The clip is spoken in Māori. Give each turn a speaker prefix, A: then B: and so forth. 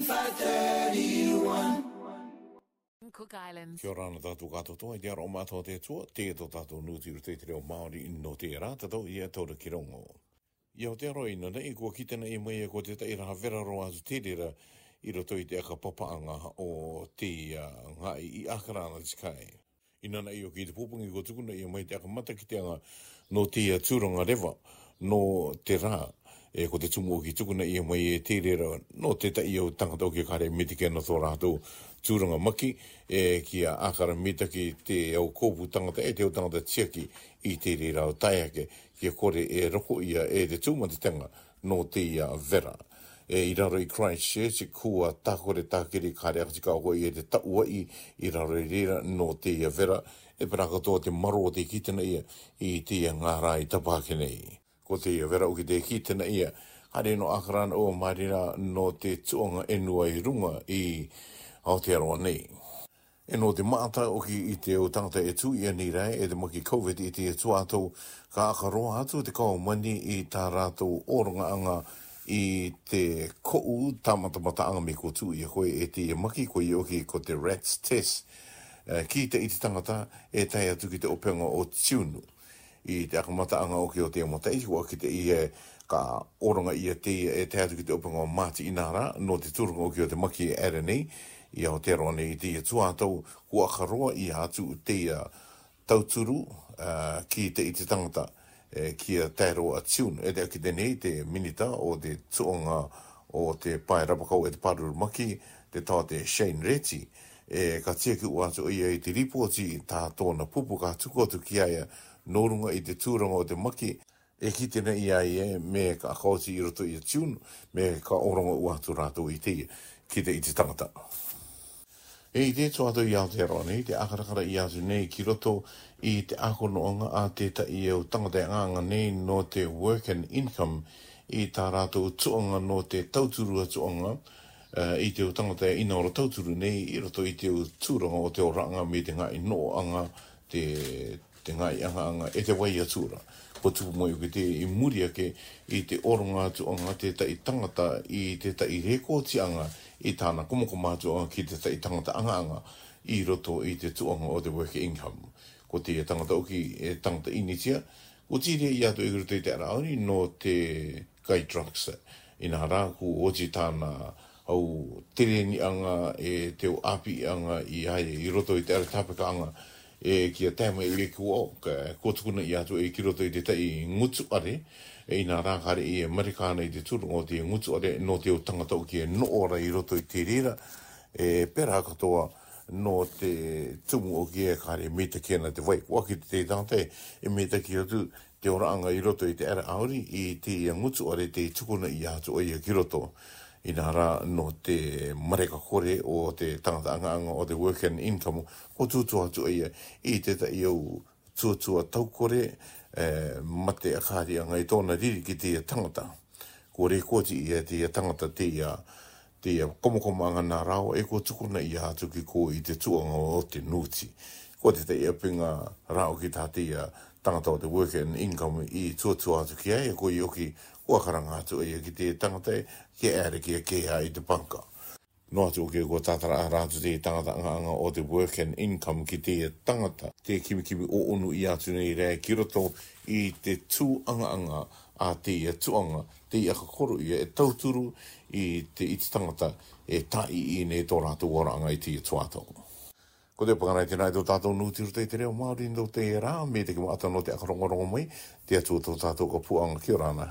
A: 531 Cook Islands. Kia ora nā tātou kato toa, te aro mātou te tua, te to tātou nūti uru te reo Māori no te rā, tātou ia tōra ki rongo. Ia o te aro ina nei, kua kitana i e mai e ko te taira ha vera roa atu te rira, i roto i te aka papaanga o te uh, ngai i akarana te kai. Ina na i o ki te pūpungi ko tukuna i mai te aka mata ki te anga no te uh, tūranga rewa, no te rā e ko te tumu o ki tukuna i mai e te rera no te ta i au tangata o ki kare medike no thora hatu tūranga maki e ki a akara mitaki te au kōpū tangata e te au tangata tiaki i te rera o taiake ki a kore e roko ia e te tūma te tanga no te ia vera e i raro i Christchurch i e kua tākore tākiri kare akatika ako i e te taua i i raro i rera no te ia vera e parakatoa te maro o te kitana ia i te ia ngā rai tapakenei ko te ia vera ki te ki tina ia hare no akarana o marira no te tuonga enua i runga i Aotearoa nei. E no te maata o ki i te o e tu i anirai e, e te maki COVID i te tu atou ka akaroa atu te kau mani i tā rātou oranga anga i te kou tamata mata anga me ko tu i e koe e te maki koe i o ki ko te rats test uh, ki te i te tangata e tai atu ki te openga o tiunu i te akamata anga o ke o te amata iho a ki te ihe ka oronga i a te e te atu ki te opanga o Māti Inara no te turunga o ke o te maki e RNA i au te roane i te ia tuatau kua karoa i hatu te ia tauturu ki te i te tangata e, ki a tairo a tiun e te akite nei te minita o te tuonga o te pai rapakau e te paruru maki te tā te Shane Reti e ka tia ki ua atu i a i te ripoti tā tōna pupu ka tukotu ki aia nōrunga i te tūranga o te maki, e kitina i ai e me ka akauti i roto i a tiun, me ka oranga ua tu rātou i te kite i te tangata. E i te tō ato i te nei, te akarakara i atu nei ki roto i te akonoanga a te ta i au tangata i anga nei no te work and income i tā rātou tuanga no te tauturua tuanga uh, eh, i te o tangata i ina ora tauturu nei i roto i te o tūranga o te oranga me te ngai ino anga te te ngai anga anga e te wai atura. Ko tupu mai ki te i muri ake i te oronga atu anga te tai tangata i te tai rekoti anga i tāna kumukuma atu anga ki te tai tangata anga anga i roto i te tuanga o te work income. Ko te tangata oki e tangata initia, ko tiri i atu i e roto i te arauri no te kai drugs. I nā rāku o ti tāna au tereni anga e teo api anga i haere i roto i te aratapika anga i anga e kia e i reku o ka kotukuna i atu e ki e roto i te tai ngutu are e ina rākare i e marikana i te turu o te ngutu are no te o tangata o kia no ora i roto i te rira e pera katoa no te tumu o kia kare me te kena te wai waki te tante e me te ki atu te oranga i roto i te ara auri i te ngutu are te tukuna i atu o i ki roto i nā rā no te mareka kore o te tangata anganga o te work and income ko tūtua tu ia i te ta iau tūtua tau kore e, mate a kāri anga i tōna riri ki te tangata ko re koti ia te tangata te ia te komokomanga nā rāo e ko tukuna ia atu ki ko i te tuanga o te nūti ko te te iapinga rao ki tati a tangata o te work and income i tuatua atu ki ai, ko i oki uakaranga atu ai ki te tangata ki ere ki a keha i te panka. No atu oki ko tatara a rātu te tangata anga o te work and income ki te tangata, te kimikimi o unu i atu nei rea ki roto i te tū anga anga a te ia tuanga, te ia kakoro ia e tauturu i te iti tangata e tai i nei tō rātu waranga i te ia tuatoko. Ko te pakanai tēnā i tō tātou nūtiru te reo Māori ndo te rā, me te kima atano te akarongorongo mai, te atua tō tātou ka puanga. Kia rāna.